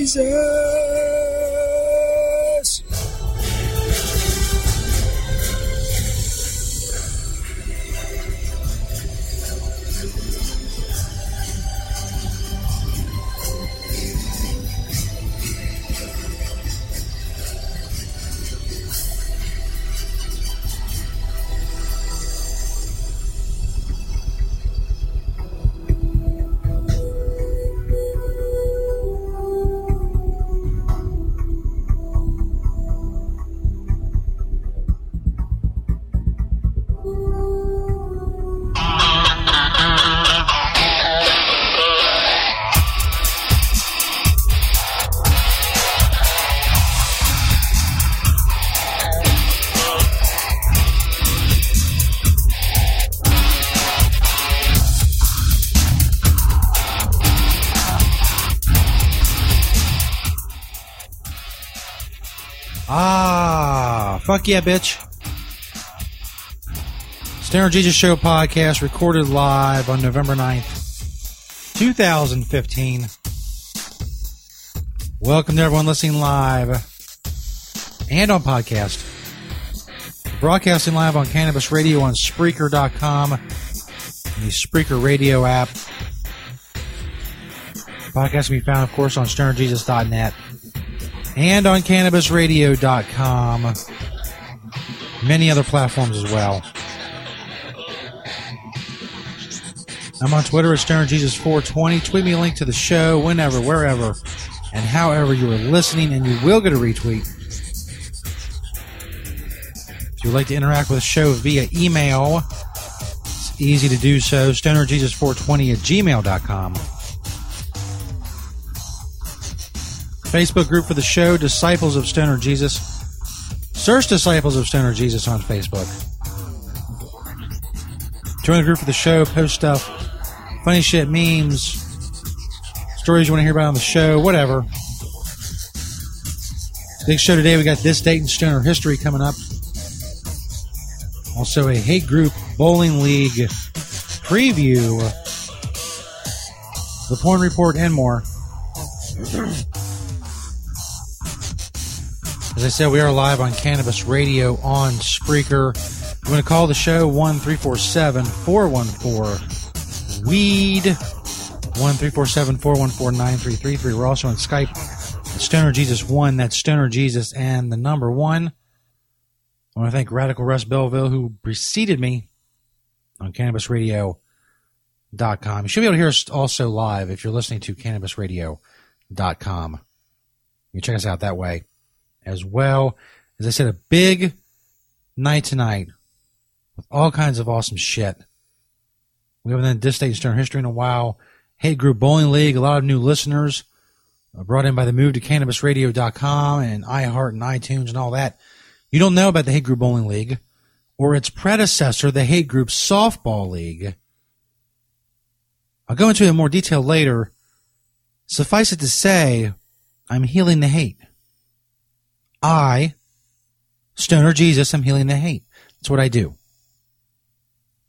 Jesus. Fuck yeah, bitch. Stoner Jesus Show podcast recorded live on November 9th, 2015. Welcome to everyone listening live and on podcast. Broadcasting live on Cannabis Radio on Spreaker.com the Spreaker Radio app. Podcast can be found, of course, on stonerjesus.net and on cannabisradio.com. Many other platforms as well. I'm on Twitter at StonerJesus420. Tweet me a link to the show whenever, wherever, and however you are listening, and you will get a retweet. If you'd like to interact with the show via email, it's easy to do so. StonerJesus420 at gmail.com. Facebook group for the show, Disciples of Stoner Jesus. Search Disciples of Stoner Jesus on Facebook. Join the group for the show, post stuff, funny shit, memes, stories you want to hear about on the show, whatever. Big show today. We got this date in Stoner history coming up. Also, a hate group bowling league preview, the porn report, and more. As I said, we are live on Cannabis Radio on Spreaker. I'm going to call the show 1 414 Weed. 1 414 9333. We're also on Skype Stoner Jesus 1. That's Stoner Jesus and the number 1. I want to thank Radical Russ Belleville, who preceded me on CannabisRadio.com. You should be able to hear us also live if you're listening to CannabisRadio.com. You can check us out that way as well. As I said, a big night tonight with all kinds of awesome shit. We haven't done this state Stoner history in a while. Hate Group Bowling League, a lot of new listeners uh, brought in by the move to cannabisradio.com and iHeart and iTunes and all that. You don't know about the Hate Group Bowling League or its predecessor, the Hate Group Softball League. I'll go into it in more detail later. Suffice it to say, I'm healing the hate. I, Stoner Jesus, am healing the hate. That's what I do.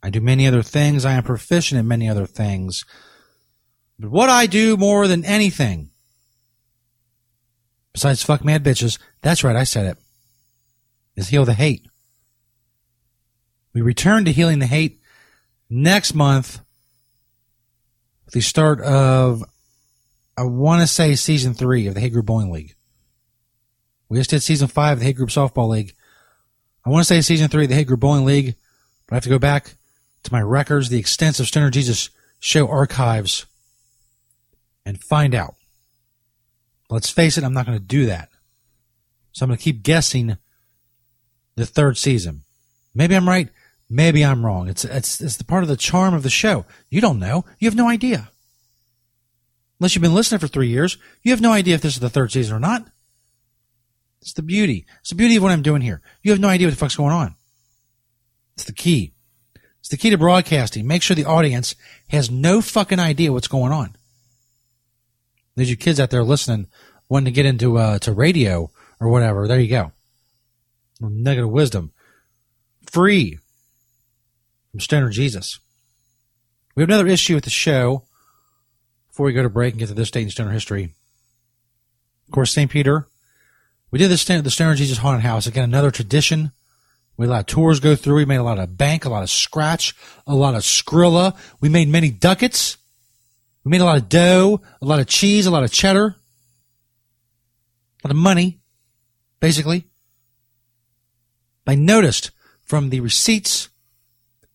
I do many other things. I am proficient in many other things. But what I do more than anything, besides fuck mad bitches, that's right, I said it, is heal the hate. We return to healing the hate next month with the start of, I want to say season three of the Hate Group Bowling League. We just did season five of the Hate Group Softball League. I want to say season three of the Hate Group Bowling League, but I have to go back to my records, the extensive Stoner Jesus show archives, and find out. Let's face it, I'm not going to do that. So I'm going to keep guessing the third season. Maybe I'm right. Maybe I'm wrong. It's, it's, it's the part of the charm of the show. You don't know. You have no idea. Unless you've been listening for three years, you have no idea if this is the third season or not. It's the beauty. It's the beauty of what I'm doing here. You have no idea what the fuck's going on. It's the key. It's the key to broadcasting. Make sure the audience has no fucking idea what's going on. There's you kids out there listening, wanting to get into uh, to radio or whatever. There you go. Negative wisdom. Free from Stoner Jesus. We have another issue with the show before we go to break and get to this date in Stoner history. Of course, St. Peter. We did the, the Stoner Jesus Haunted House. Again, another tradition we had a lot of tours go through. We made a lot of bank, a lot of scratch, a lot of skrilla. We made many ducats. We made a lot of dough, a lot of cheese, a lot of cheddar, a lot of money, basically. I noticed from the receipts,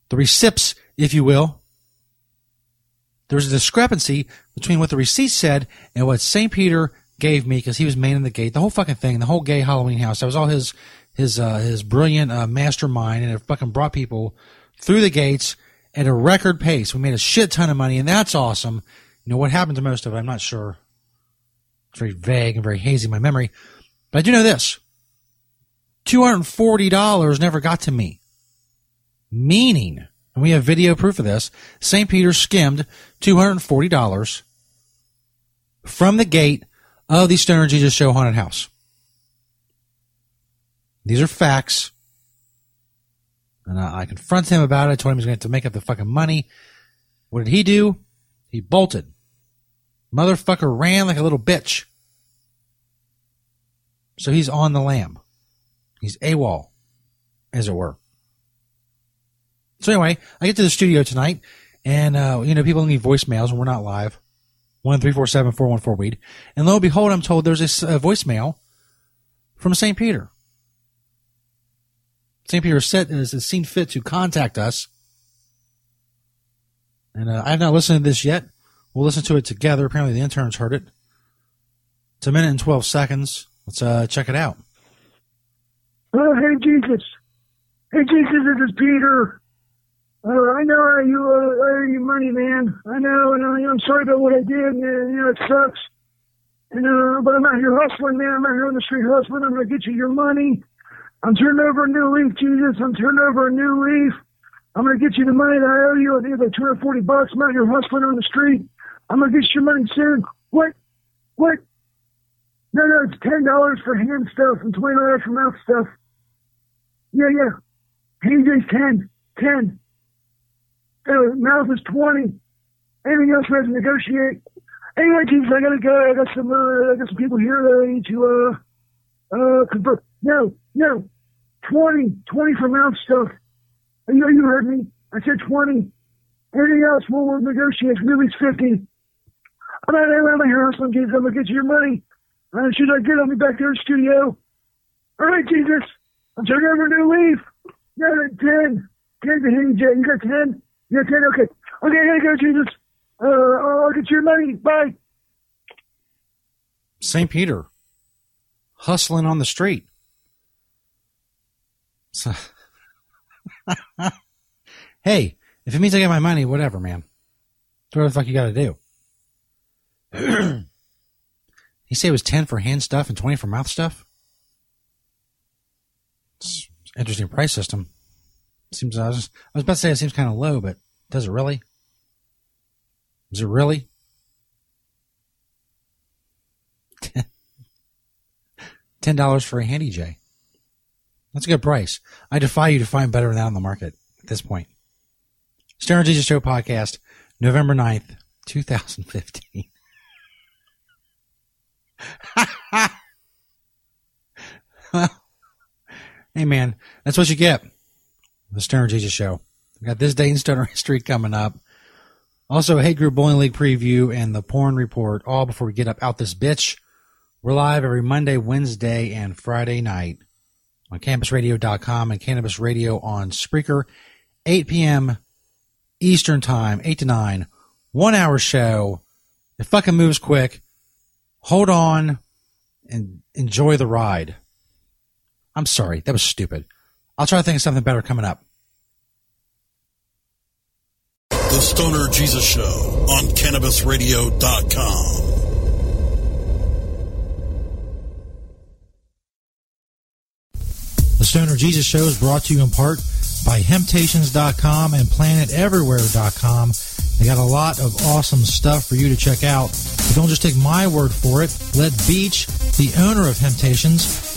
the receipts, if you will, there was a discrepancy between what the receipt said and what St. Peter gave me because he was manning the gate, the whole fucking thing, the whole gay Halloween house. That was all his his uh, his brilliant uh, mastermind, and it fucking brought people through the gates at a record pace. We made a shit ton of money, and that's awesome. You know what happened to most of it? I'm not sure. It's very vague and very hazy in my memory, but I do know this: two hundred and forty dollars never got to me. Meaning, and we have video proof of this. St. Peter skimmed two hundred and forty dollars from the gate of the Stoner Jesus Show haunted house. These are facts. And I, I confronted him about it. I told him he's going to have to make up the fucking money. What did he do? He bolted. Motherfucker ran like a little bitch. So he's on the lam. He's AWOL, as it were. So anyway, I get to the studio tonight, and uh, you know people leave voicemails, and we're not live. One three four seven four one four weed, and lo and behold, I'm told there's a, a voicemail from St. Peter. St. Peter set, has seen fit to contact us. And uh, I have not listened to this yet. We'll listen to it together. Apparently, the interns heard it. It's a minute and 12 seconds. Let's uh, check it out. Oh, hey, Jesus. Hey, Jesus, this is Peter. I know owe you, uh, you money, man. I know, and I, I'm sorry about what I did. And, you know, it sucks. And, uh, but I'm out here hustling, man. I'm out here on the street hustling. I'm to get you your money. I'm turning over a new leaf, Jesus. I'm turning over a new leaf. I'm going to get you the money that I owe you. I think it's like 240 bucks. I'm out here hustling on the street. I'm going to get you your money soon. What? What? No, no, it's $10 for hand stuff and $20 for mouth stuff. Yeah, yeah. Hand 10. 10. Uh, mouth is 20. Anything else we have to negotiate. Anyway, Jesus, I gotta go. I got some, uh, I got some people here that I need to, uh, uh, convert. No, no. 20. 20 for mouth stuff. You know, you heard me. I said 20. Anything else, we'll, we'll negotiate. Maybe it's 50. I'm not around here hustling, Jesus. I'm to get you your money. Uh, should I get on me back there in the studio? All right, Jesus. I'm turning over a new leaf. Yeah, 10. 10 to him, Jay. You got 10? Got 10? Okay. Okay, I gotta go, Jesus. Uh, I'll get your money. Bye. St. Peter. Hustling on the street. So, hey, if it means I get my money, whatever, man. Whatever the fuck you got to do. he said it was 10 for hand stuff and 20 for mouth stuff? It's interesting price system. Seems I was, just, I was about to say it seems kind of low, but does it really? Is it really? Ten dollars for a handy J. That's a good price. I defy you to find better than that on the market at this point. Stoner Jesus Show podcast, November 9th, 2015. hey man, that's what you get. The Stoner Jesus Show. We got this day in Stoner history coming up. Also, Hate Group Bowling League preview and the porn report all before we get up out this bitch. We're live every Monday, Wednesday, and Friday night on CannabisRadio.com and Cannabis Radio on Spreaker, 8 p.m. Eastern Time, 8 to 9. One hour show. It fucking moves quick. Hold on and enjoy the ride. I'm sorry, that was stupid. I'll try to think of something better coming up. The Stoner Jesus Show on CannabisRadio.com. The Stoner Jesus Show is brought to you in part by Hemptations.com and PlanetEverywhere.com. They got a lot of awesome stuff for you to check out. But don't just take my word for it. Let Beach, the owner of Hemptations,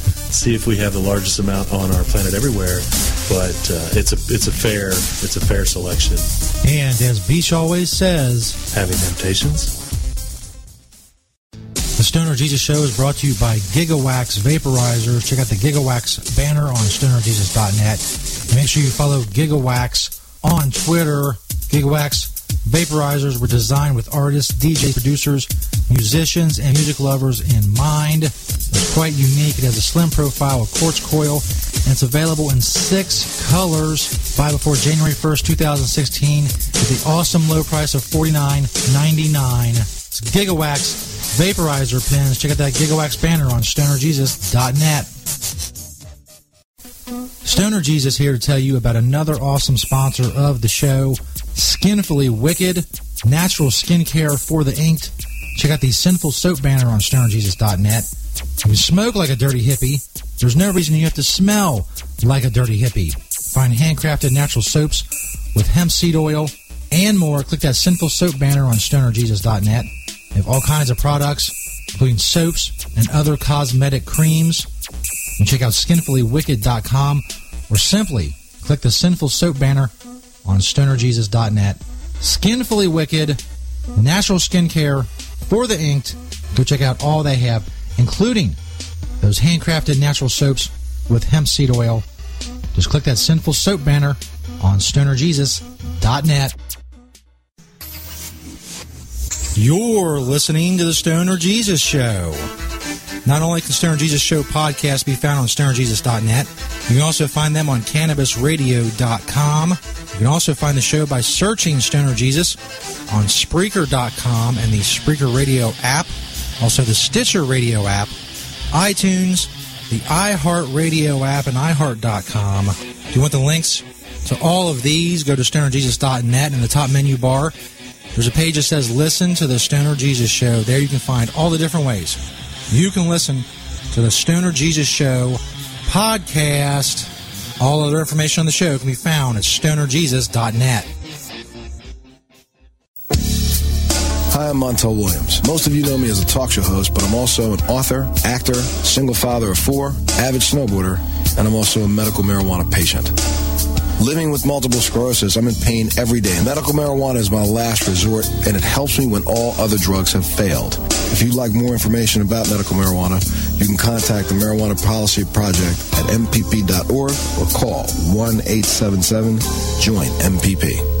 see if we have the largest amount on our planet everywhere. But uh, it's a it's a fair it's a fair selection. And as Beach always says, Having Hemptations. the Stoner Jesus Show is brought to you by Gigawax Vaporizers. Check out the Gigawax banner on stonerjesus.net. And make sure you follow Gigawax on Twitter. Gigawax Vaporizers were designed with artists, DJ producers, musicians, and music lovers in mind. It's quite unique. It has a slim profile, a quartz coil, and it's available in six colors. Buy before January 1st, 2016 at the awesome low price of $49.99. It's Gigawax Vaporizer pins. Check out that Gigawax banner on stonerjesus.net. Stoner Jesus here to tell you about another awesome sponsor of the show, Skinfully Wicked, natural skincare for the inked. Check out the Sinful Soap banner on stonerjesus.net. If you smoke like a dirty hippie, there's no reason you have to smell like a dirty hippie. Find handcrafted natural soaps with hemp seed oil and more. Click that Sinful Soap banner on stonerjesus.net. They have all kinds of products, including soaps and other cosmetic creams. And check out skinfullywicked.com or simply click the Sinful Soap banner on stonerjesus.net. Skinfully Wicked, natural skincare for the inked. Go check out all they have, including those handcrafted natural soaps with hemp seed oil. Just click that Sinful Soap banner on stonerjesus.net. You're listening to the Stoner Jesus Show. Not only can Stoner Jesus Show podcast be found on stonerjesus.net, you can also find them on cannabisradio.com. You can also find the show by searching Stoner Jesus on Spreaker.com and the Spreaker Radio app, also the Stitcher Radio app, iTunes, the iHeartRadio app, and iHeart.com. If you want the links to all of these, go to stonerjesus.net in the top menu bar. There's a page that says Listen to the Stoner Jesus Show. There you can find all the different ways you can listen to the Stoner Jesus Show podcast. All other information on the show can be found at stonerjesus.net. Hi, I'm Montel Williams. Most of you know me as a talk show host, but I'm also an author, actor, single father of four, avid snowboarder, and I'm also a medical marijuana patient. Living with multiple sclerosis, I'm in pain every day. Medical marijuana is my last resort, and it helps me when all other drugs have failed. If you'd like more information about medical marijuana, you can contact the Marijuana Policy Project at mpp.org or call 1 877 JOIN MPP.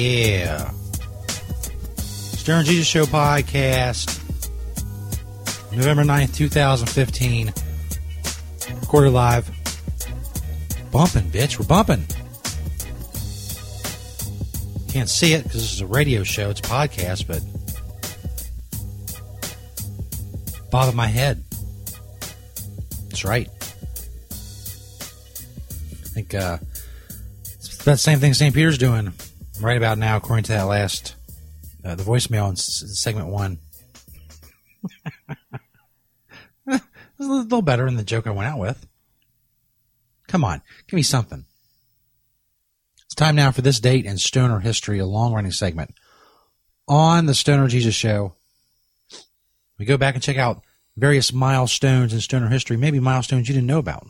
Yeah. Stoner Jesus Show podcast. November 9th, 2015. Recorded live. Bumping, bitch. We're bumping. Can't see it because this is a radio show. It's a podcast, but. Bob of my head. That's right. I think uh, it's that same thing St. Peter's doing right about now, according to that last uh, the voicemail in s- segment one. a little better than the joke I went out with. Come on, give me something. It's time now for this date in Stoner history, a long running segment on the Stoner Jesus Show. We go back and check out various milestones in Stoner history, maybe milestones you didn't know about.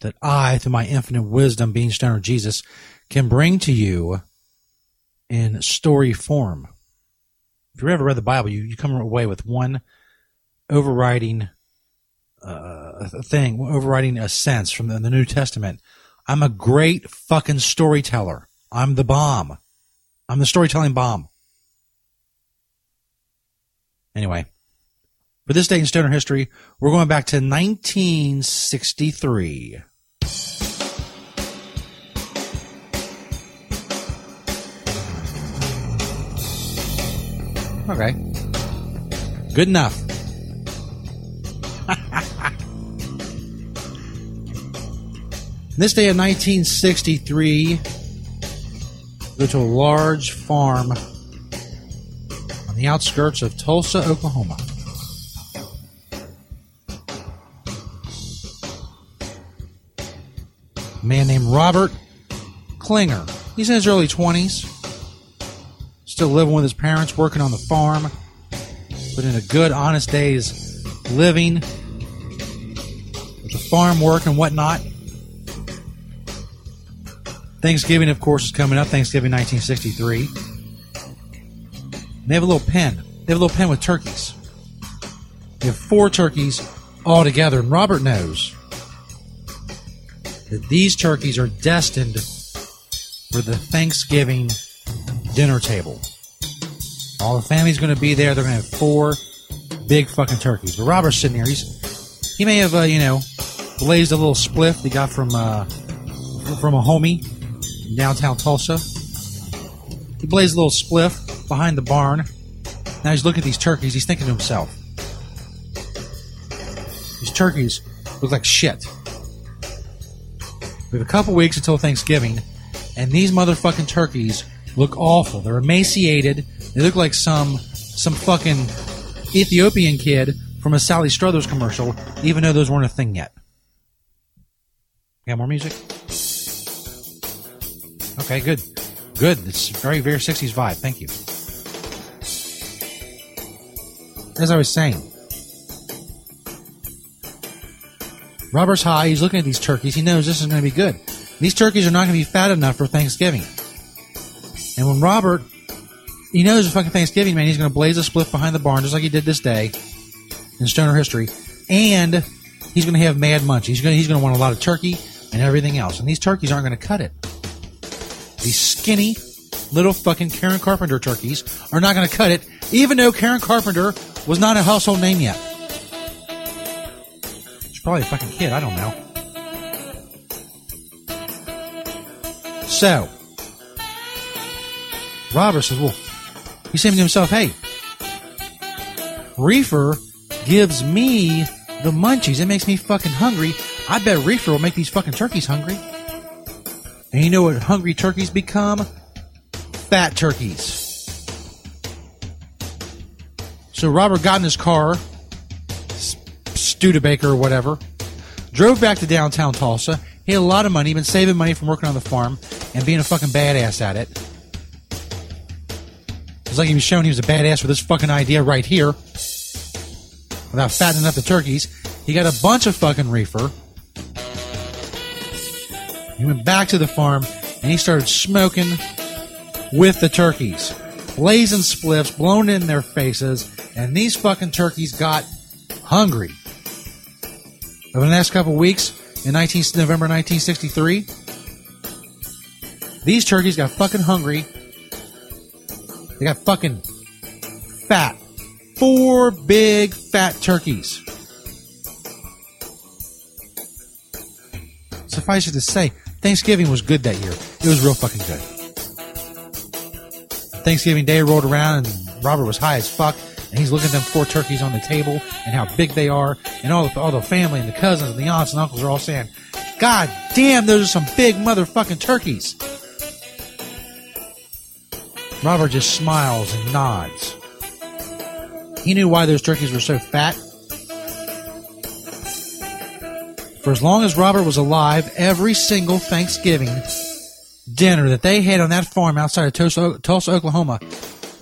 That I, through my infinite wisdom, being Stoner Jesus, can bring to you in story form. If you ever read the Bible, you, you come away with one overriding uh, thing, overriding a sense from the, the New Testament. I'm a great fucking storyteller. I'm the bomb. I'm the storytelling bomb. Anyway, for this day in stoner history, we're going back to 1963. Okay. Good enough. this day of 1963, go to a large farm on the outskirts of Tulsa, Oklahoma. A man named Robert Klinger. He's in his early 20s still living with his parents, working on the farm, put in a good, honest day's living with the farm work and whatnot. Thanksgiving, of course, is coming up. Thanksgiving 1963. They have a little pen. They have a little pen with turkeys. They have four turkeys all together, and Robert knows that these turkeys are destined for the Thanksgiving dinner table. All the family's going to be there. They're going to have four big fucking turkeys. But Robert's sitting here. He's he may have uh, you know blazed a little spliff he got from uh, from a homie in downtown Tulsa. He blazed a little spliff behind the barn. Now he's looking at these turkeys. He's thinking to himself, "These turkeys look like shit." We have a couple weeks until Thanksgiving, and these motherfucking turkeys look awful. They're emaciated. They look like some some fucking Ethiopian kid from a Sally Struthers commercial, even though those weren't a thing yet. Got more music? Okay, good. Good. It's very, very 60s vibe. Thank you. As I was saying, Robert's high. He's looking at these turkeys. He knows this is going to be good. These turkeys are not going to be fat enough for Thanksgiving. And when Robert, he knows it's fucking Thanksgiving, man, he's going to blaze a split behind the barn just like he did this day in stoner history. And he's going to have mad munch. He's going he's going to want a lot of turkey and everything else. And these turkeys aren't going to cut it. These skinny little fucking Karen Carpenter turkeys are not going to cut it, even though Karen Carpenter was not a household name yet. She's probably a fucking kid. I don't know. So, Robert says, well, he's saying to himself, hey, Reefer gives me the munchies. It makes me fucking hungry. I bet Reefer will make these fucking turkeys hungry. And you know what hungry turkeys become? Fat turkeys. So Robert got in his car, Studebaker or whatever, drove back to downtown Tulsa. He had a lot of money, been saving money from working on the farm and being a fucking badass at it. It's like he was showing he was a badass with this fucking idea right here. Without fattening up the turkeys, he got a bunch of fucking reefer. He went back to the farm and he started smoking with the turkeys. Blazing spliffs blown in their faces, and these fucking turkeys got hungry. Over the next couple weeks, in 19, November 1963, these turkeys got fucking hungry. They got fucking fat. Four big fat turkeys. Suffice it to say, Thanksgiving was good that year. It was real fucking good. Thanksgiving Day rolled around and Robert was high as fuck, and he's looking at them four turkeys on the table and how big they are, and all the, all the family and the cousins and the aunts and uncles are all saying, God damn, those are some big motherfucking turkeys. Robert just smiles and nods. He knew why those turkeys were so fat. For as long as Robert was alive, every single Thanksgiving dinner that they had on that farm outside of Tulsa, Tulsa Oklahoma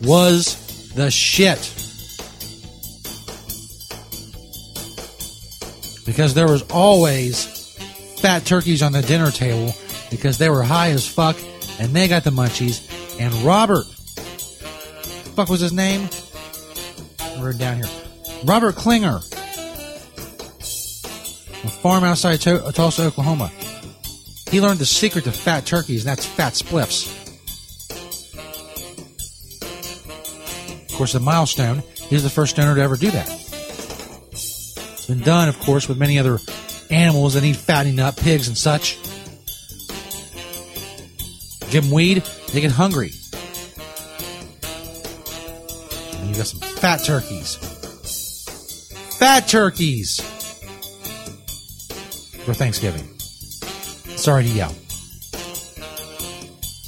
was the shit. Because there was always fat turkeys on the dinner table because they were high as fuck and they got the munchies. And Robert, fuck was his name? We're down here. Robert Klinger, a farm outside to- Tulsa, Oklahoma. He learned the secret to fat turkeys, and that's fat spliffs. Of course, the milestone is the first stoner to ever do that. It's been done, of course, with many other animals that need fattening up, pigs and such. Them weed, they get hungry. And you got some fat turkeys. Fat turkeys for Thanksgiving. Sorry to yell.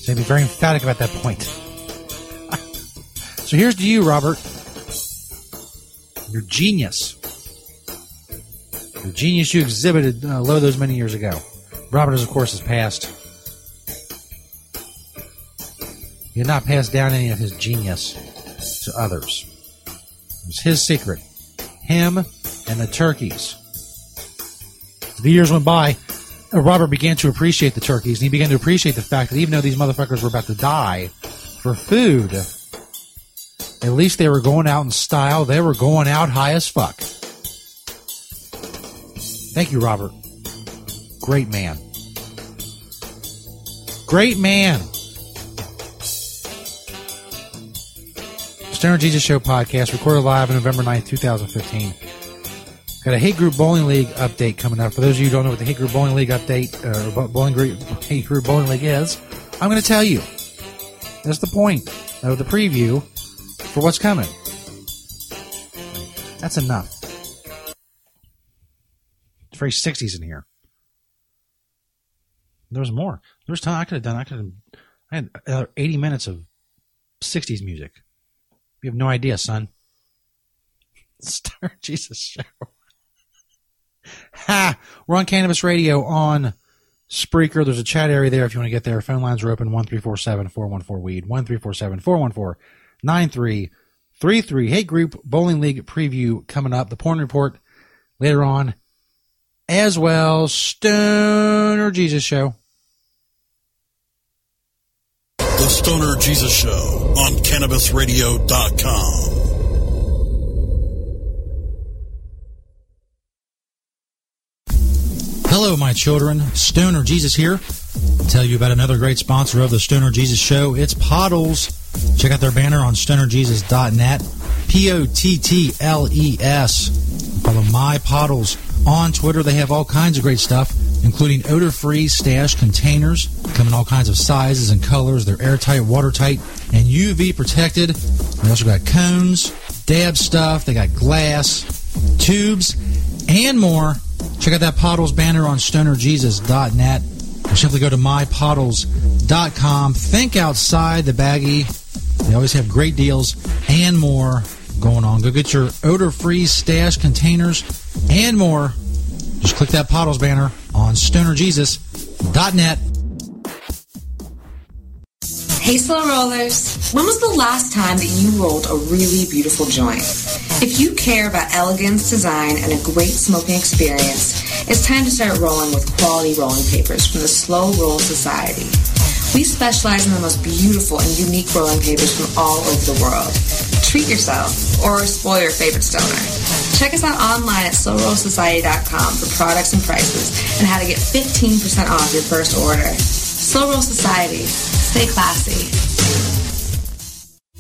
So be very emphatic about that point. so here's to you, Robert. Your genius. The genius you exhibited uh, lo those many years ago. Robert, is, of course, has passed. He had not passed down any of his genius to others. It was his secret. Him and the turkeys. The years went by, uh, Robert began to appreciate the turkeys, and he began to appreciate the fact that even though these motherfuckers were about to die for food, at least they were going out in style. They were going out high as fuck. Thank you, Robert. Great man. Great man. Stoner Jesus Show podcast, recorded live on November 9th, 2015. Got a Hate Group Bowling League update coming up. For those of you who don't know what the Hate Group Bowling League update, uh, Bowling Group, Hate Group Bowling League is, I'm going to tell you. That's the point of the preview for what's coming. That's enough. It's very 60s in here. There was more. There was time I could have done. I could have. I had another 80 minutes of 60s music. You have no idea, son. Stoner Jesus Show. Ha! We're on Cannabis Radio on Spreaker. There's a chat area there if you want to get there. Phone lines are open 1347 414 Weed, 1347 414 9333. Hey, group, Bowling League preview coming up. The Porn Report later on as well. Stoner Jesus Show. The Stoner Jesus Show on CannabisRadio.com. Hello, my children. Stoner Jesus here. I'll tell you about another great sponsor of the Stoner Jesus Show. It's Pottles. Check out their banner on stonerjesus.net. P O T T L E S. Follow my Pottles on Twitter. They have all kinds of great stuff, including odor free stash containers. Come in all kinds of sizes and colors. They're airtight, watertight, and UV protected. They also got cones, dab stuff. They got glass, tubes, and more. Check out that Pottles banner on stonerjesus.net or simply go to mypottles.com. Think outside the baggie. They always have great deals and more going on. Go get your odor free stash containers and more. Just click that Pottles banner on stonerjesus.net. Hey, Slow Rollers. When was the last time that you rolled a really beautiful joint? If you care about elegance, design, and a great smoking experience, it's time to start rolling with quality rolling papers from the Slow Roll Society. We specialize in the most beautiful and unique rolling papers from all over the world. Treat yourself or spoil your favorite stoner. Check us out online at slowrollsociety.com for products and prices and how to get 15% off your first order. Slow Roll Society. Stay classy.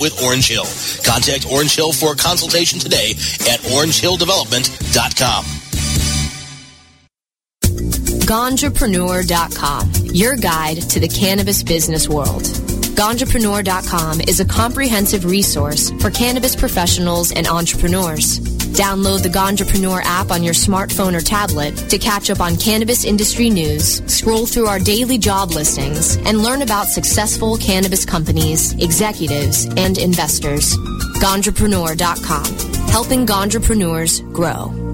with Orange Hill. Contact Orange Hill for a consultation today at orangehilldevelopment.com. Ganjapreneur.com, your guide to the cannabis business world. Ganjapreneur.com is a comprehensive resource for cannabis professionals and entrepreneurs. Download the Ganjapreneur app on your smartphone or tablet to catch up on cannabis industry news, scroll through our daily job listings, and learn about successful cannabis companies, executives, and investors. Ganjapreneur.com, helping Ganjapreneurs grow.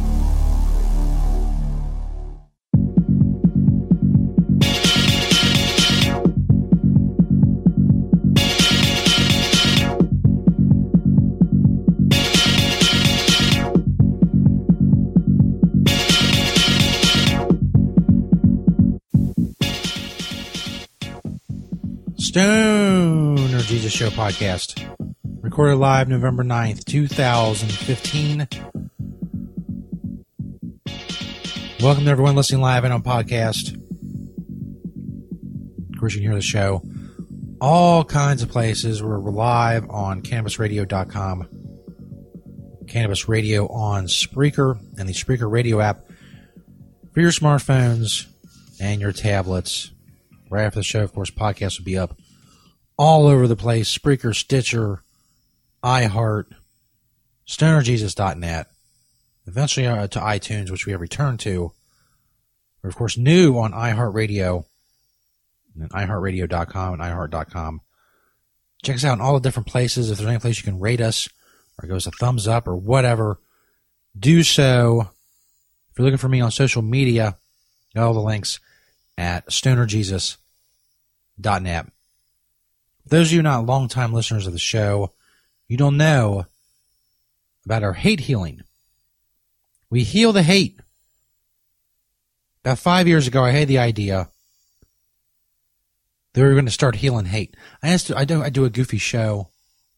Stoner Jesus Show podcast. Recorded live November 9th, 2015. Welcome to everyone listening live and on podcast. Of course, you can hear the show all kinds of places. We're live on CannabisRadio.com, Cannabis Radio on Spreaker, and the Spreaker Radio app for your smartphones and your tablets. Right after the show, of course, podcast will be up all over the place Spreaker, Stitcher, iHeart, StonerJesus.net, eventually uh, to iTunes, which we have returned to. We're, of course, new on iHeartRadio and iHeartRadio.com and iHeart.com. Check us out in all the different places. If there's any place you can rate us or give us a thumbs up or whatever, do so. If you're looking for me on social media, all the links at stonerjesus.net. Those of you not longtime listeners of the show, you don't know about our hate healing. We heal the hate. About five years ago, I had the idea that we were going to start healing hate. I asked, I do, I do a goofy show.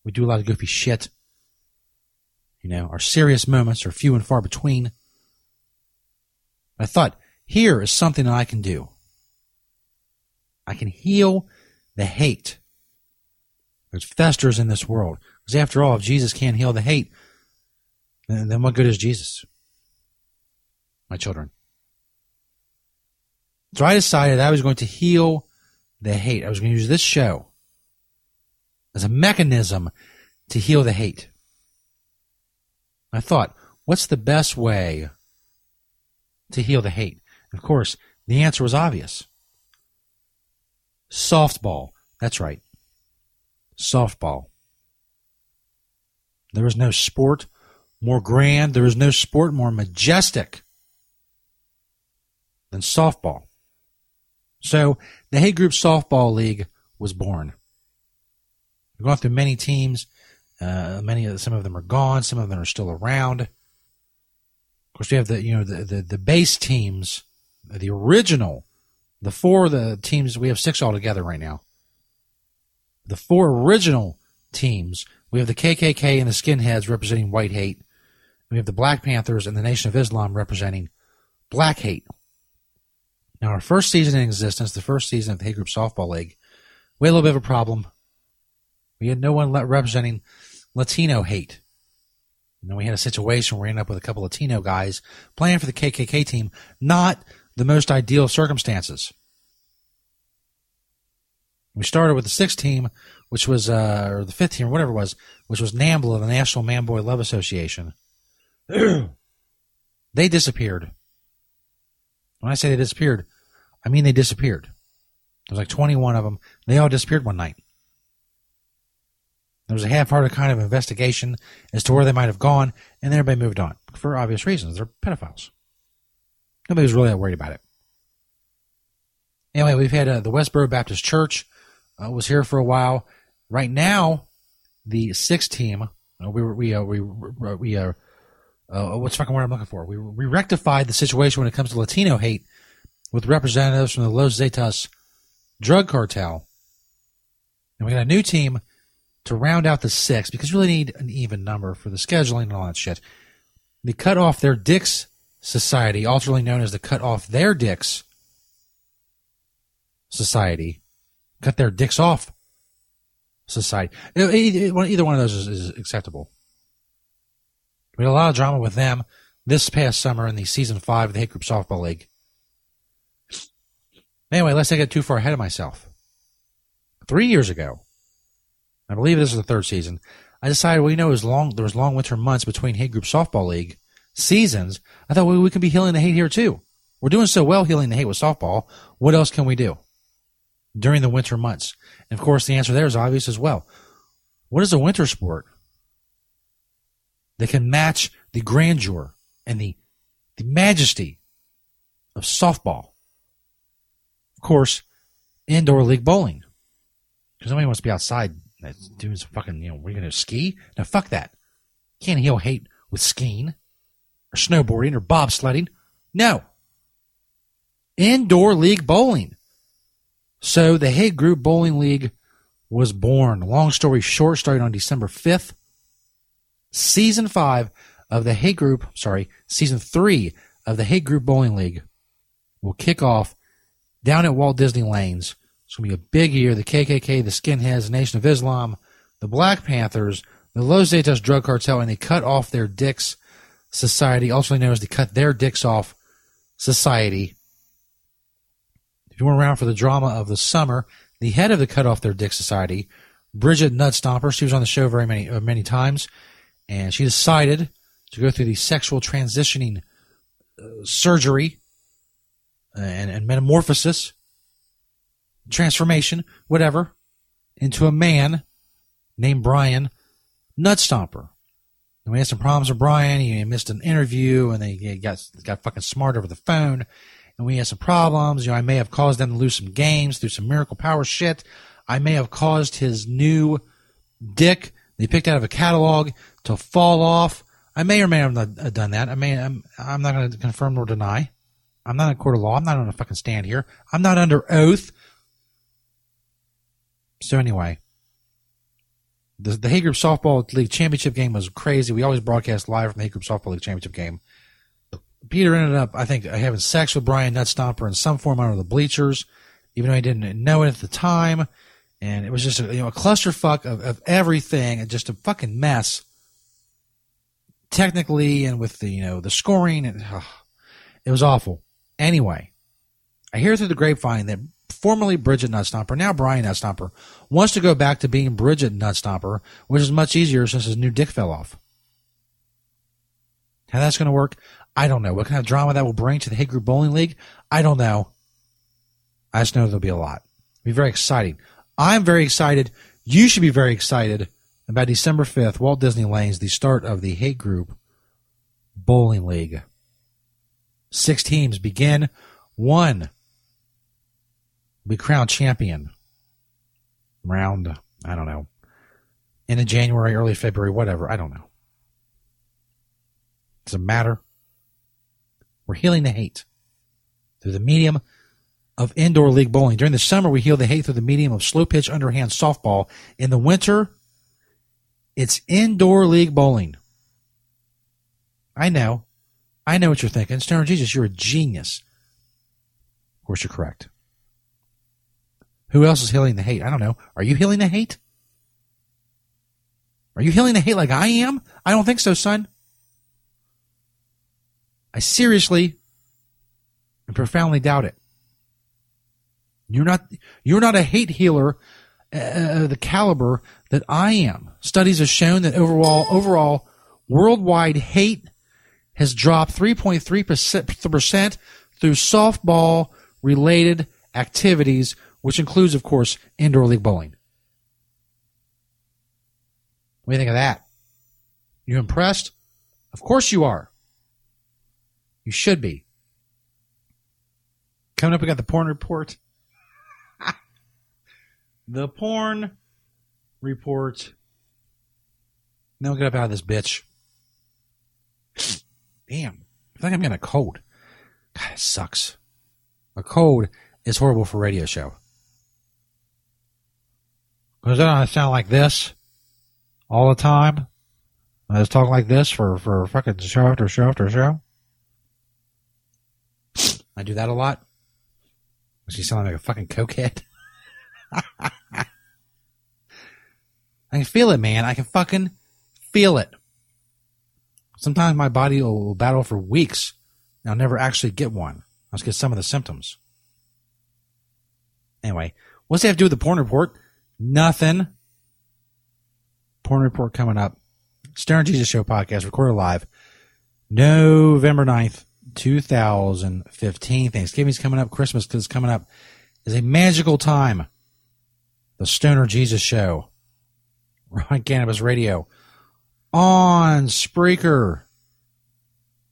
We do a lot of goofy shit. You know, our serious moments are few and far between. I thought, here is something that I can do. I can heal the hate that festers in this world. Because after all, if Jesus can't heal the hate, then what good is Jesus? My children. So I decided I was going to heal the hate. I was going to use this show as a mechanism to heal the hate. I thought, what's the best way to heal the hate? And of course, the answer was obvious. Softball. That's right. Softball. There is no sport more grand, there is no sport more majestic than softball. So the Hate Group Softball League was born. We've gone through many teams. Uh, many of some of them are gone. Some of them are still around. Of course, we have the you know the the, the base teams, the original, the four of the teams. We have six altogether right now. The four original teams. We have the KKK and the Skinheads representing white hate. We have the Black Panthers and the Nation of Islam representing black hate. Now, our first season in existence, the first season of the Hate Group Softball League, we had a little bit of a problem. We had no one representing Latino hate. And then we had a situation where we ended up with a couple Latino guys playing for the KKK team. Not the most ideal circumstances. We started with the sixth team, which was, uh, or the fifth team, or whatever it was, which was NAMBLA, the National Man Boy Love Association. they disappeared. When I say they disappeared, I mean they disappeared. There was like 21 of them. They all disappeared one night. There was a half-hearted kind of investigation as to where they might have gone, and then everybody moved on for obvious reasons. They're pedophiles. Nobody was really that worried about it. Anyway, we've had uh, the Westboro Baptist Church uh, was here for a while. Right now, the sixth team uh, we we uh, we we uh, uh, what's fucking word I'm looking for? We we rectified the situation when it comes to Latino hate with representatives from the Los Zetas drug cartel, and we got a new team to round out the six because you really need an even number for the scheduling and all that shit. They cut off their dicks society, alternately known as the cut off their dicks society, cut their dicks off society. Either one of those is, is acceptable. We had a lot of drama with them this past summer in the season five of the Hate Group Softball League. Anyway, let's not get too far ahead of myself. Three years ago, I believe this is the third season, I decided, well, you know, was long, there was long winter months between Hate Group Softball League seasons. I thought, well, we can be healing the hate here too. We're doing so well healing the hate with softball. What else can we do during the winter months? And of course, the answer there is obvious as well. What is a winter sport that can match the grandeur and the, the majesty of softball? Of course, indoor league bowling. Because nobody wants to be outside doing some fucking, you know, we're going to ski? Now, fuck that. Can't heal hate with skiing or snowboarding or bobsledding. No. Indoor league bowling. So the Hate Group Bowling League was born. Long story short, starting on December 5th. Season 5 of the Hate Group, sorry, season 3 of the Hate Group Bowling League will kick off down at Walt Disney Lanes. It's going to be a big year. The KKK, the Skinheads, the Nation of Islam, the Black Panthers, the Los Zetas drug cartel, and they cut off their dicks society, also known as the cut their dicks off society. If you were around for the drama of the summer, the head of the Cut Off Their Dick Society, Bridget Nutstomper, she was on the show very many uh, many times, and she decided to go through the sexual transitioning uh, surgery and, and metamorphosis, transformation, whatever, into a man named Brian Nutstomper. And we had some problems with Brian. He missed an interview, and they got got fucking smart over the phone and we had some problems. You know, I may have caused them to lose some games through some miracle power shit. I may have caused his new dick they picked out of a catalog to fall off. I may or may not have done that. I may. I'm, I'm not going to confirm nor deny. I'm not in court of law. I'm not on a fucking stand here. I'm not under oath. So anyway, the the Hate Group Softball League Championship game was crazy. We always broadcast live from the Hate Group Softball League Championship game. Peter ended up, I think, having sex with Brian Nutstomper in some form under the bleachers, even though he didn't know it at the time. And it was just a, you know a clusterfuck of, of everything and just a fucking mess. Technically and with the you know the scoring and oh, it was awful. Anyway, I hear through the grapevine that formerly Bridget Nutstomper, now Brian Nutstomper, wants to go back to being Bridget Nutstomper, which is much easier since his new dick fell off. How that's going to work, I don't know. What kind of drama that will bring to the Hate Group Bowling League, I don't know. I just know there'll be a lot. It'll be very exciting. I'm very excited. You should be very excited about December 5th, Walt Disney Lanes, the start of the Hate Group Bowling League. Six teams begin. One will be crowned champion round, I don't know, in a January, early February, whatever. I don't know. Doesn't matter. We're healing the hate through the medium of indoor league bowling. During the summer, we heal the hate through the medium of slow pitch underhand softball. In the winter, it's indoor league bowling. I know. I know what you're thinking. Stoner Jesus, you're a genius. Of course, you're correct. Who else is healing the hate? I don't know. Are you healing the hate? Are you healing the hate like I am? I don't think so, son. I seriously and profoundly doubt it. You're not you're not a hate healer uh, the caliber that I am. Studies have shown that overall overall worldwide hate has dropped 3.3% through softball related activities, which includes, of course, indoor league bowling. What do you think of that? You impressed? Of course you are. You should be. Coming up, we got the porn report. the porn report. Then we'll get up out of this bitch. Damn. I think I'm getting a cold. God, it sucks. A cold is horrible for radio show. Because then I sound like this all the time. I just talk like this for, for fucking show after show after show. I do that a lot. Does he sound like a fucking cokehead? I can feel it, man. I can fucking feel it. Sometimes my body will battle for weeks and I'll never actually get one. I'll just get some of the symptoms. Anyway, what's that have to do with the porn report? Nothing. Porn report coming up. Stoner Jesus Show podcast recorded live November 9th, 2015. Thanksgiving's coming up. Christmas is coming up. Is a magical time. The Stoner Jesus Show. on Cannabis Radio. On Spreaker.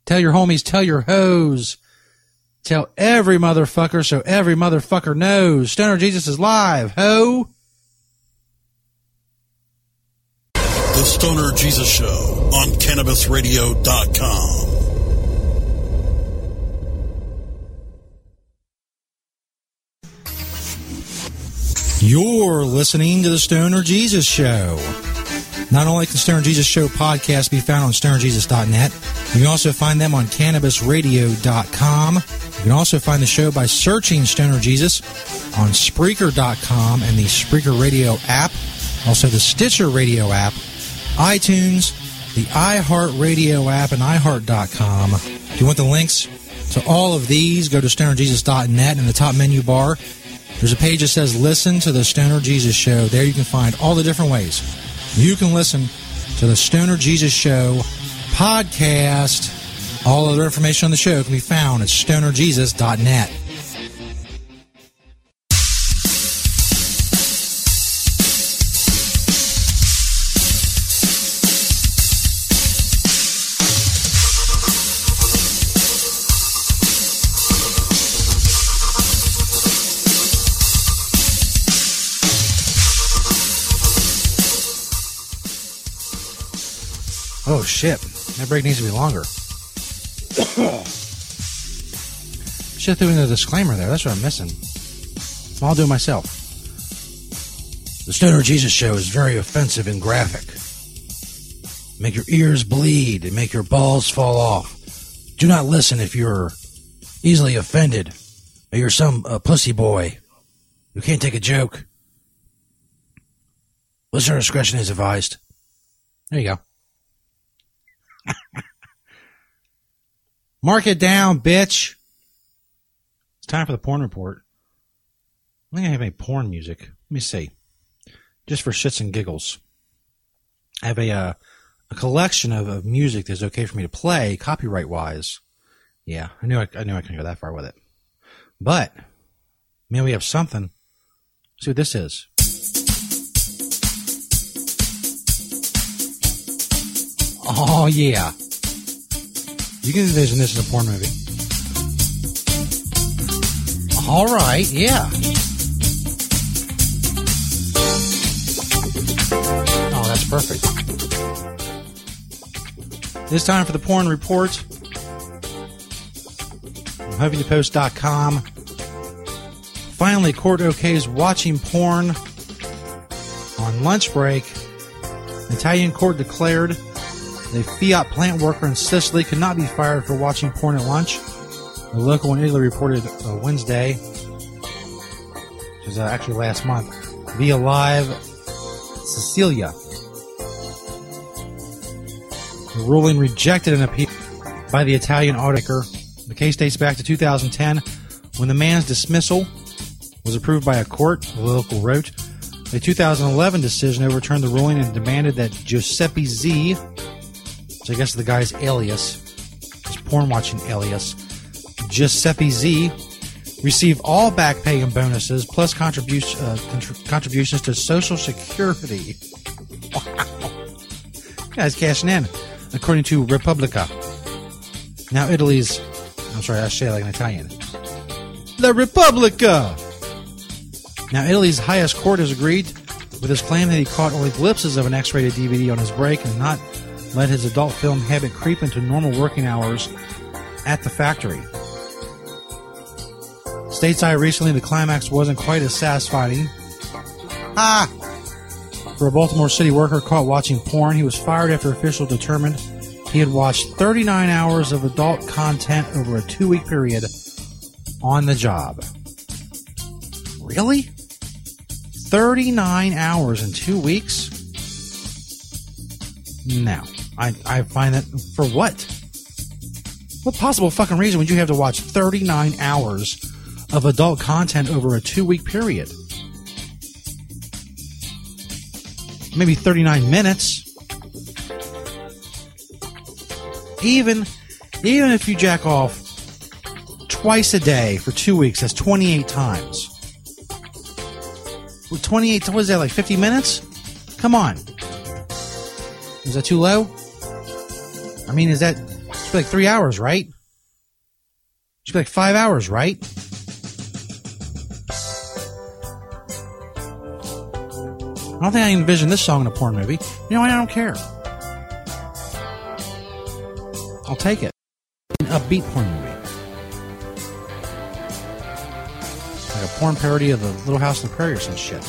Tell your homies, tell your hoes. Tell every motherfucker so every motherfucker knows. Stoner Jesus is live, ho! The Stoner Jesus Show on CannabisRadio.com. You're listening to the Stoner Jesus Show. Not only can Stoner Jesus Show podcast be found on stonerjesus.net, you can also find them on cannabisradio.com. You can also find the show by searching Stoner Jesus on Spreaker.com and the Spreaker Radio app, also the Stitcher Radio app, iTunes, the iHeartRadio app, and iHeart.com. If you want the links to all of these, go to stonerjesus.net in the top menu bar. There's a page that says Listen to the Stoner Jesus Show. There you can find all the different ways you can listen to the Stoner Jesus Show podcast. All other information on the show can be found at stonerjesus.net. shit. That break needs to be longer. Should threw in a disclaimer there. That's what I'm missing. I'll do it myself. The Stoner Jesus Show is very offensive and graphic. Make your ears bleed and make your balls fall off. Do not listen if you're easily offended or you're some uh, pussy boy who can't take a joke. Listener discretion is advised. There you go. Mark it down, bitch. It's time for the porn report. I think I have any porn music. Let me see. Just for shits and giggles. I have a uh, a collection of, of music that's okay for me to play, copyright wise. Yeah, I knew I, I knew I couldn't go that far with it. But man, we have something. Let's see what this is. Oh yeah. You can envision this as a porn movie. All right, yeah. Oh, that's perfect. It's time for the porn report. From HuffingtonPost.com. Finally, court okays watching porn on lunch break. Italian court declared a Fiat plant worker in Sicily could not be fired for watching porn at lunch. The local in Italy reported uh, Wednesday, which is uh, actually last month, via Live Sicilia. The ruling rejected an appeal by the Italian automaker. The case dates back to 2010 when the man's dismissal was approved by a court, the local wrote. A 2011 decision overturned the ruling and demanded that Giuseppe Z, which I guess the guy's alias, his porn watching alias, Giuseppe Z, receive all back pay and bonuses plus contribution, uh, contr- contributions to Social Security. Wow. Guy's cashing in, according to Repubblica. Now, Italy's. I'm sorry, I say it like an Italian. La Repubblica! Now, Italy's highest court has agreed with his claim that he caught only glimpses of an X rated DVD on his break and not let his adult film habit creep into normal working hours at the factory. Stateside recently, the climax wasn't quite as satisfying. Ah! For a Baltimore City worker caught watching porn, he was fired after officials determined he had watched 39 hours of adult content over a two week period on the job. Really? 39 hours in two weeks? No. I, I find that for what? What possible fucking reason would you have to watch 39 hours of adult content over a two week period? Maybe 39 minutes. Even even if you jack off twice a day for two weeks, that's 28 times. With 28, what is that, like 50 minutes? Come on. Is that too low? I mean, is that, should be like three hours, right? Should be like five hours, right? I don't think I envision this song in a porn movie. You know? I don't care. I'll take it. An upbeat porn movie. Like a porn parody of the Little House on the Prairie or some shit.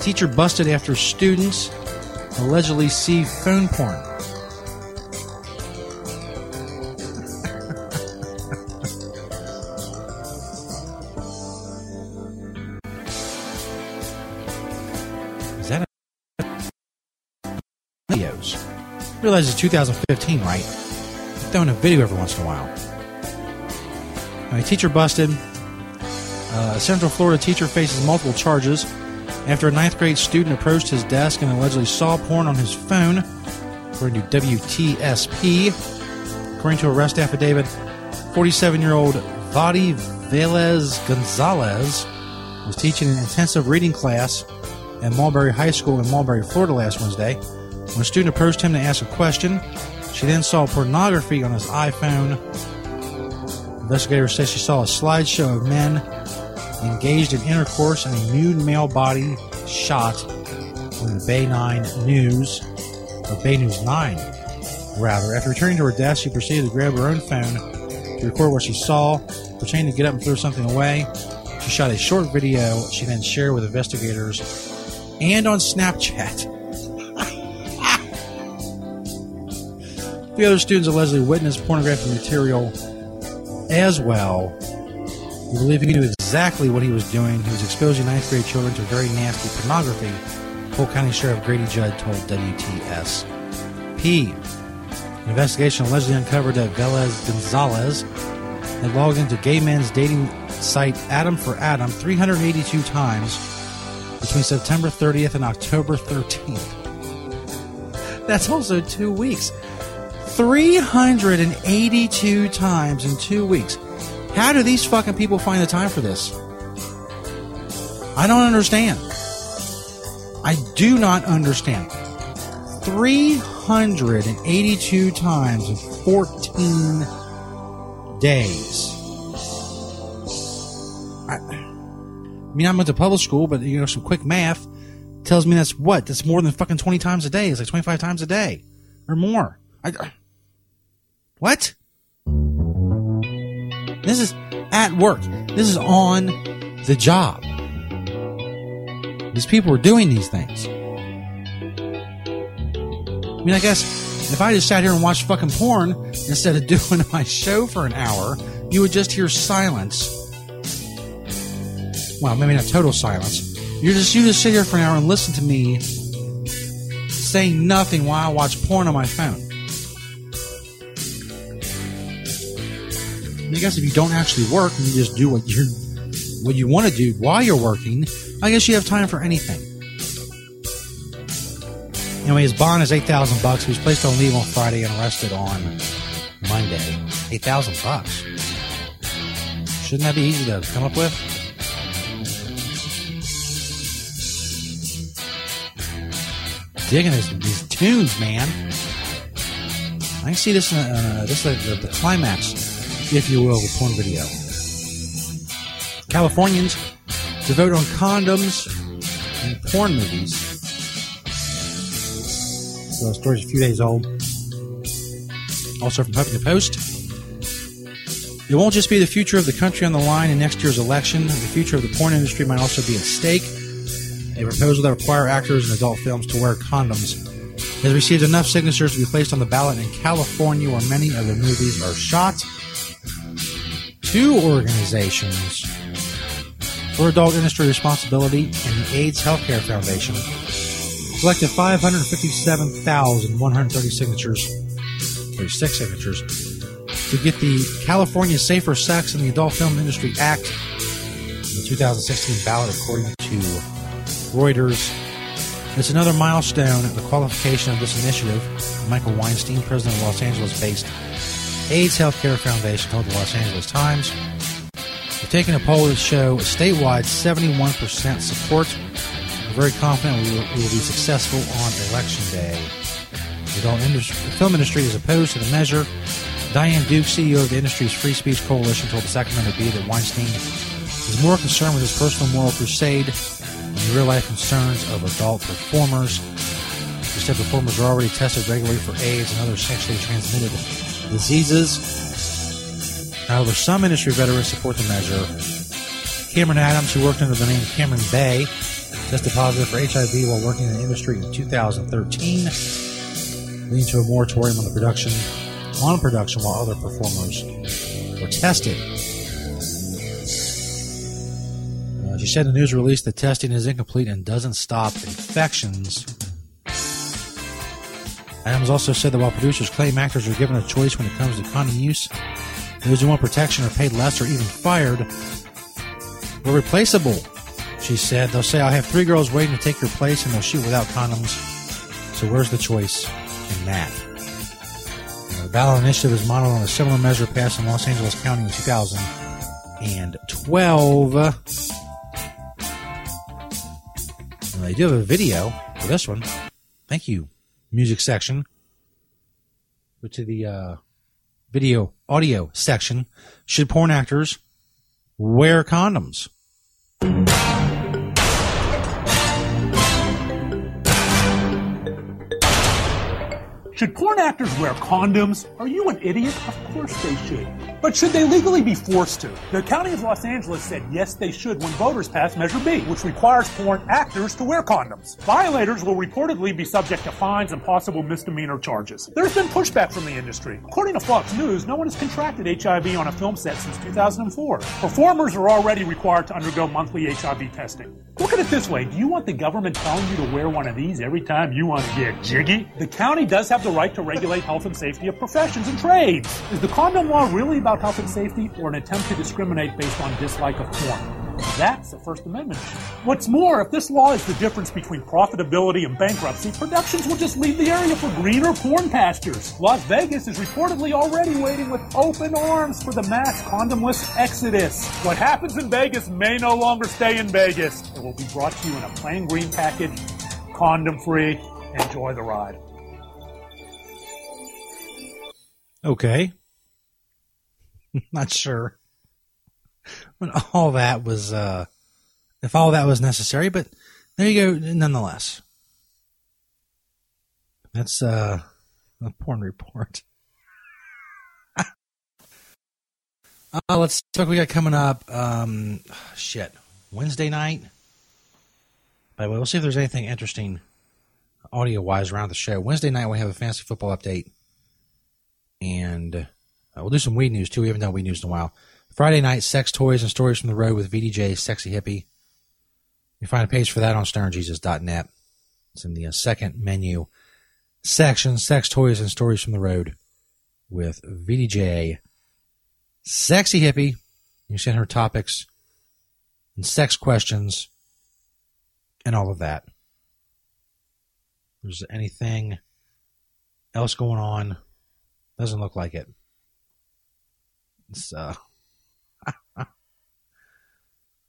Teacher busted after students allegedly see phone porn. Realize it's 2015, right? Throwing a video every once in a while. A teacher busted. Uh, a Central Florida teacher faces multiple charges after a ninth grade student approached his desk and allegedly saw porn on his phone, according to WTSP. According to arrest affidavit, 47 year old Vadi Velez Gonzalez was teaching an intensive reading class at Mulberry High School in Mulberry, Florida last Wednesday. When a student approached him to ask a question, she then saw pornography on his iPhone. Investigators say she saw a slideshow of men engaged in intercourse and a nude male body shot on the Bay 9 News, or Bay News 9, rather. After returning to her desk, she proceeded to grab her own phone to record what she saw. pretending to get up and throw something away. She shot a short video she then shared with investigators and on Snapchat. The other students allegedly witnessed pornographic material as well. We believe he knew exactly what he was doing. He was exposing ninth grade children to very nasty pornography. Polk County Sheriff Grady Judd told WTSP. An investigation allegedly uncovered that Velez Gonzalez had logged into gay men's dating site Adam for Adam 382 times between September 30th and October 13th. That's also two weeks. 382 times in two weeks. How do these fucking people find the time for this? I don't understand. I do not understand. 382 times in 14 days. I, mean, I went to public school, but you know, some quick math tells me that's what? That's more than fucking 20 times a day. It's like 25 times a day or more. I, what? This is at work. This is on the job. These people are doing these things. I mean, I guess if I just sat here and watched fucking porn instead of doing my show for an hour, you would just hear silence. Well, maybe not total silence. You just you just sit here for an hour and listen to me say nothing while I watch porn on my phone. I guess if you don't actually work and you just do what you what you want to do while you're working, I guess you have time for anything. Anyway, his bond is eight thousand bucks. He was placed on leave on Friday and arrested on Monday. Eight thousand bucks. Shouldn't that be easy to come up with? Digging his, these tunes, man. I can see this. Uh, this is the, the climax, if you will, of porn video. Californians to vote on condoms and porn movies. So the story's a few days old. Also from Huffington Post. It won't just be the future of the country on the line in next year's election. The future of the porn industry might also be at stake. A proposal that require actors in adult films to wear condoms has received enough signatures to be placed on the ballot in California, where many of the movies are shot. Two organizations for adult industry responsibility and the AIDS Healthcare Foundation collected 557,130 signatures, 36 signatures, to get the California Safer Sex in the Adult Film Industry Act, in the 2016 ballot, according to Reuters. It's another milestone in the qualification of this initiative. Michael Weinstein, president of Los Angeles based AIDS Healthcare Foundation, told the Los Angeles Times. We're taking a poll to show statewide 71% support. We're very confident we will, we will be successful on election day. The industry, the film industry is opposed to the measure. Diane Duke, CEO of the industry's Free Speech Coalition, told the Sacramento Bee that Weinstein is more concerned with his personal moral crusade than the real life concerns of adult performers. He said performers are already tested regularly for AIDS and other sexually transmitted diseases. However, some industry veterans support the measure. Cameron Adams, who worked under the name Cameron Bay, tested positive for HIV while working in the industry in 2013, leading to a moratorium on the production on production while other performers were tested. Uh, she said in a news release that testing is incomplete and doesn't stop infections. Adams also said that while producers claim actors are given a choice when it comes to condom use, those who want protection are paid less or even fired We're replaceable. She said, They'll say, I have three girls waiting to take your place and they'll shoot without condoms. So where's the choice in that? Uh, the ballot initiative is modeled on a similar measure passed in Los Angeles County in 2012. And they do have a video for this one. Thank you, music section. Go to the uh, video audio section. Should porn actors wear condoms? Should porn actors wear condoms? Are you an idiot? Of course they should. But should they legally be forced to? The County of Los Angeles said yes, they should when voters passed Measure B, which requires porn actors to wear condoms. Violators will reportedly be subject to fines and possible misdemeanor charges. There's been pushback from the industry. According to Fox News, no one has contracted HIV on a film set since 2004. Performers are already required to undergo monthly HIV testing. Look at it this way. Do you want the government telling you to wear one of these every time you want to get jiggy? The county does have the right to regulate health and safety of professions and trades. Is the condom law really about health and safety or an attempt to discriminate based on dislike of porn? That's a First Amendment. What's more, if this law is the difference between profitability and bankruptcy, productions will just leave the area for greener porn pastures. Las Vegas is reportedly already waiting with open arms for the mass condomless exodus. What happens in Vegas may no longer stay in Vegas. It will be brought to you in a plain green package, condom free. Enjoy the ride. Okay. Not sure when all that was, uh, if all that was necessary, but there you go, nonetheless. That's, uh, a porn report. uh, let's see what we got coming up. Um, shit. Wednesday night. By the way, we'll see if there's anything interesting audio wise around the show. Wednesday night, we have a fantasy football update. And uh, we'll do some weed news too. We haven't done weed news in a while. Friday night, sex toys and stories from the road with VDJ, sexy hippie. You find a page for that on stonerjesus.net. It's in the uh, second menu section, sex toys and stories from the road with VDJ, sexy hippie. You send her topics and sex questions and all of that. There's anything else going on, doesn't look like it. Uh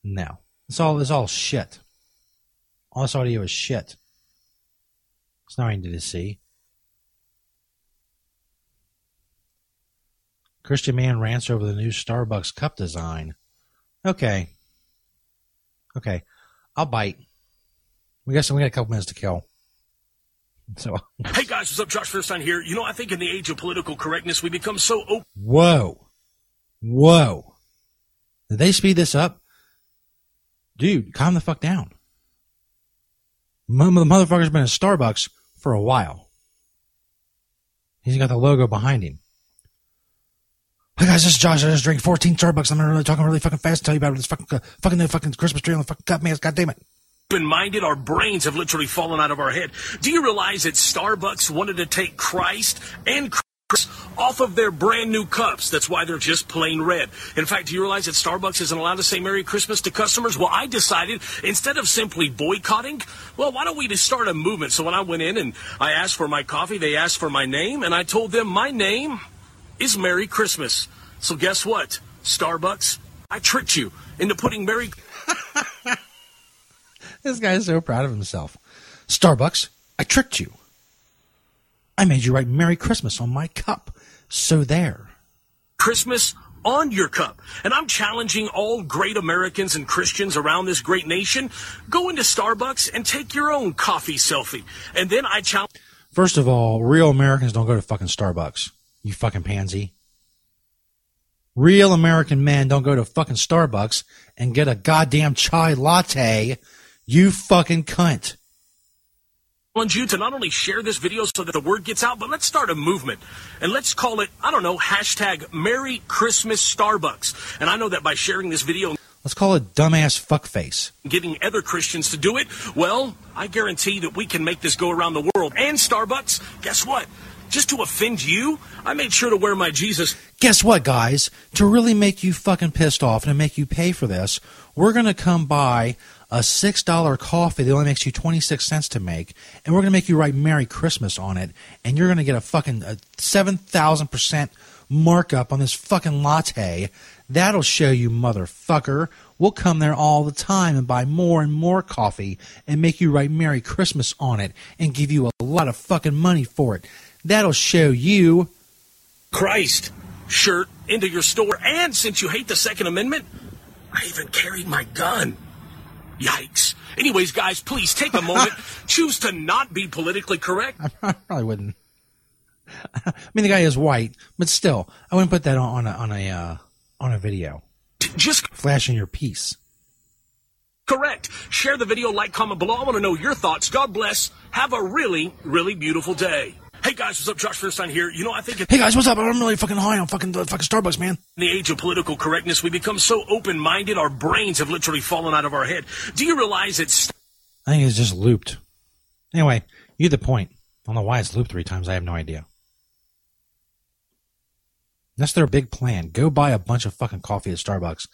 no. It's all it's all shit. All this audio is shit. It's nothing to see. Christian man rants over the new Starbucks cup design. Okay. Okay. I'll bite. We got some we got a couple minutes to kill. So Hey guys, what's up? Josh Feuerstein here. You know, I think in the age of political correctness, we become so open. Whoa. Whoa. Did they speed this up? Dude, calm the fuck down. The motherfucker's been at Starbucks for a while. He's got the logo behind him. Hey guys, this is Josh. I just drank 14 Starbucks. I'm not really talking really fucking fast to tell you about this fucking, fucking, the fucking Christmas tree on the fucking cup, man. God damn it. Open minded, our brains have literally fallen out of our head. Do you realize that Starbucks wanted to take Christ and off of their brand new cups? That's why they're just plain red. In fact, do you realize that Starbucks isn't allowed to say Merry Christmas to customers? Well, I decided instead of simply boycotting, well, why don't we just start a movement? So when I went in and I asked for my coffee, they asked for my name, and I told them my name is Merry Christmas. So guess what? Starbucks, I tricked you into putting Merry This guy's so proud of himself. Starbucks, I tricked you. I made you write Merry Christmas on my cup. So there. Christmas on your cup. And I'm challenging all great Americans and Christians around this great nation. Go into Starbucks and take your own coffee selfie. And then I challenge. First of all, real Americans don't go to fucking Starbucks. You fucking pansy. Real American men don't go to fucking Starbucks and get a goddamn chai latte. You fucking cunt. Challenge you to not only share this video so that the word gets out, but let's start a movement. And let's call it, I don't know, hashtag Merry Christmas Starbucks. And I know that by sharing this video Let's call it dumbass fuckface. getting other Christians to do it, well, I guarantee that we can make this go around the world. And Starbucks, guess what? Just to offend you, I made sure to wear my Jesus. Guess what, guys? To really make you fucking pissed off and to make you pay for this, we're going to come buy a $6 coffee that only makes you 26 cents to make, and we're going to make you write Merry Christmas on it, and you're going to get a fucking a 7,000% markup on this fucking latte. That'll show you, motherfucker. We'll come there all the time and buy more and more coffee and make you write Merry Christmas on it and give you a lot of fucking money for it. That'll show you. Christ shirt into your store. And since you hate the Second Amendment, I even carried my gun. Yikes. Anyways, guys, please take a moment. Choose to not be politically correct. I probably wouldn't. I mean, the guy is white, but still, I wouldn't put that on, on a on a uh, on a video. Just flashing your piece. Correct. Share the video, like, comment below. I want to know your thoughts. God bless. Have a really, really beautiful day. Hey guys, what's up? Josh Feuerstein here. You know, I think Hey guys, what's up? I'm really fucking high on fucking uh, fucking Starbucks, man. In the age of political correctness, we become so open-minded, our brains have literally fallen out of our head. Do you realize it's I think it's just looped. Anyway, you get the point. I don't know why it's looped three times. I have no idea. That's their big plan. Go buy a bunch of fucking coffee at Starbucks,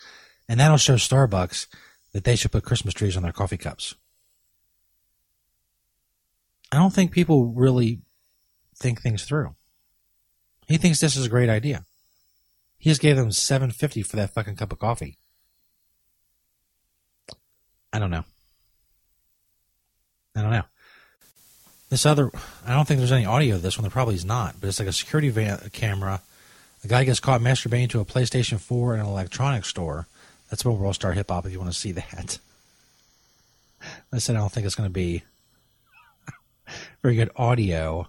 and that'll show Starbucks that they should put Christmas trees on their coffee cups. I don't think people really think things through. He thinks this is a great idea. He just gave them seven fifty for that fucking cup of coffee. I don't know. I don't know. This other, I don't think there's any audio of this one. There probably is not, but it's like a security van, camera. A guy gets caught masturbating to a PlayStation 4 in an electronics store. That's Mobile World Star Hip Hop if you want to see that. I said I don't think it's going to be very good audio.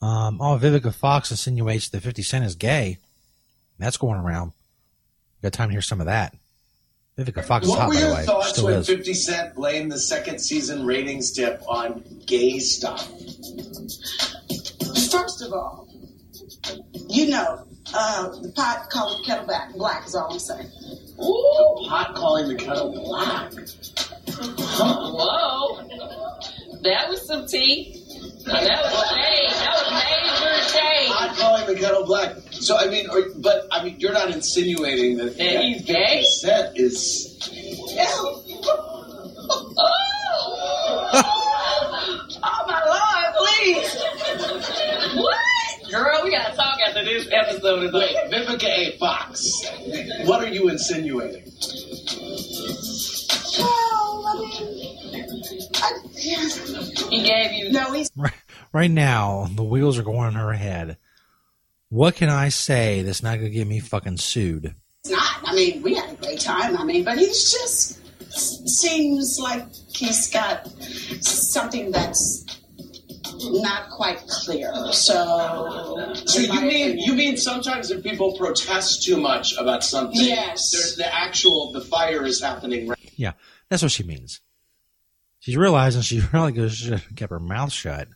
Um, oh, Vivica Fox insinuates that 50 Cent is gay. That's going around. Got time to hear some of that. Vivica Fox is hot, were by the your way. thoughts Still when is. 50 Cent blamed the second season ratings dip on gay stuff? First of all, you know, uh, the pot calling the kettle black. Black is all I'm saying. Ooh. Pot calling the kettle black. Whoa. That was some tea. That was shade. That was major shade. Pot calling the kettle black. So I mean, or, but I mean, you're not insinuating that, That he's gay? 50 Cent is. Oh my lord, please! What? Girl, we gotta talk after this episode is Wait, over. Vivica A. Fox. What are you insinuating? I mean, I, He gave you. no, he's Right, right now, the wheels are going in her head. What can I say that's not going to get me fucking sued? It's not. I mean, we had a great time. I mean, but he's just seems like he's got something that's not quite clear. So, So you mean you mean sometimes if people protest too much about something, Yes. there's the actual the fire is happening right Yeah, that's what she means. She's realizing she really goes should have kept her mouth shut.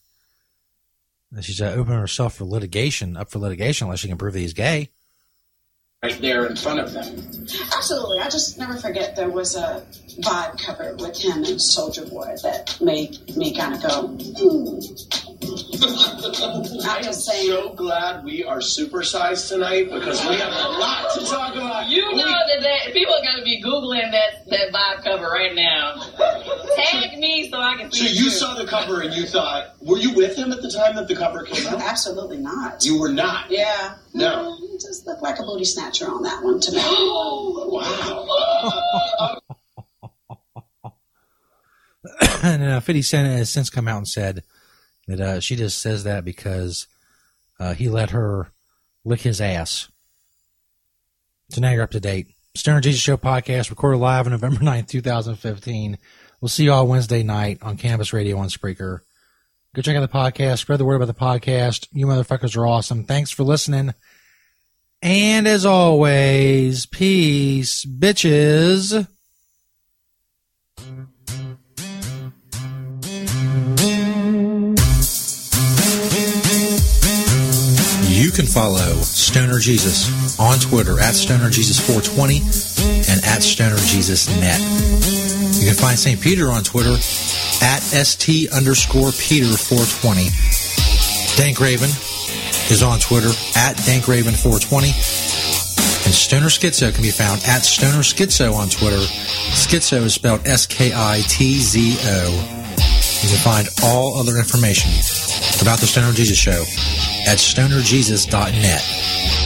That She's uh, opening herself for litigation, up for litigation, unless she can prove that he's gay. right there in front of them. Absolutely. I just never forget there was a vibe cover with him and Soulja Boy that made me kind of go, hmm. I'm. So glad we are supersized tonight because we have a lot to talk about. You know that, that people are gonna be googling that that vibe cover right now. Tag me so I can So see. it you too. saw the cover and you thought, were you with him at the time that the cover came out? Absolutely not. You were not. Yeah. No. He just looked like a booty snatcher on that one to me. wow. and uh, 50 Cent has since come out and said that uh, she just says that because uh, he let her lick his ass. So now you're up to date. Stoner Jesus Show podcast recorded live on November 9th, 2015. We'll see you all Wednesday night on Cannabis Radio on Spreaker. Go check out the podcast. Spread the word about the podcast. You motherfuckers are awesome. Thanks for listening. And as always, peace, bitches. Can follow Stoner Jesus on Twitter at Stoner Jesus 420 and at Stoner Jesus Net. You can find St. Peter on Twitter at ST underscore Peter 420. Dank Raven is on Twitter at Dankraven 420. And Stoner Skitzo can be found at Stoner Skitzo on Twitter. Skitzo is spelled S K I T Z O. You can find all other information about the Stoner Jesus Show at stonerjesus.net.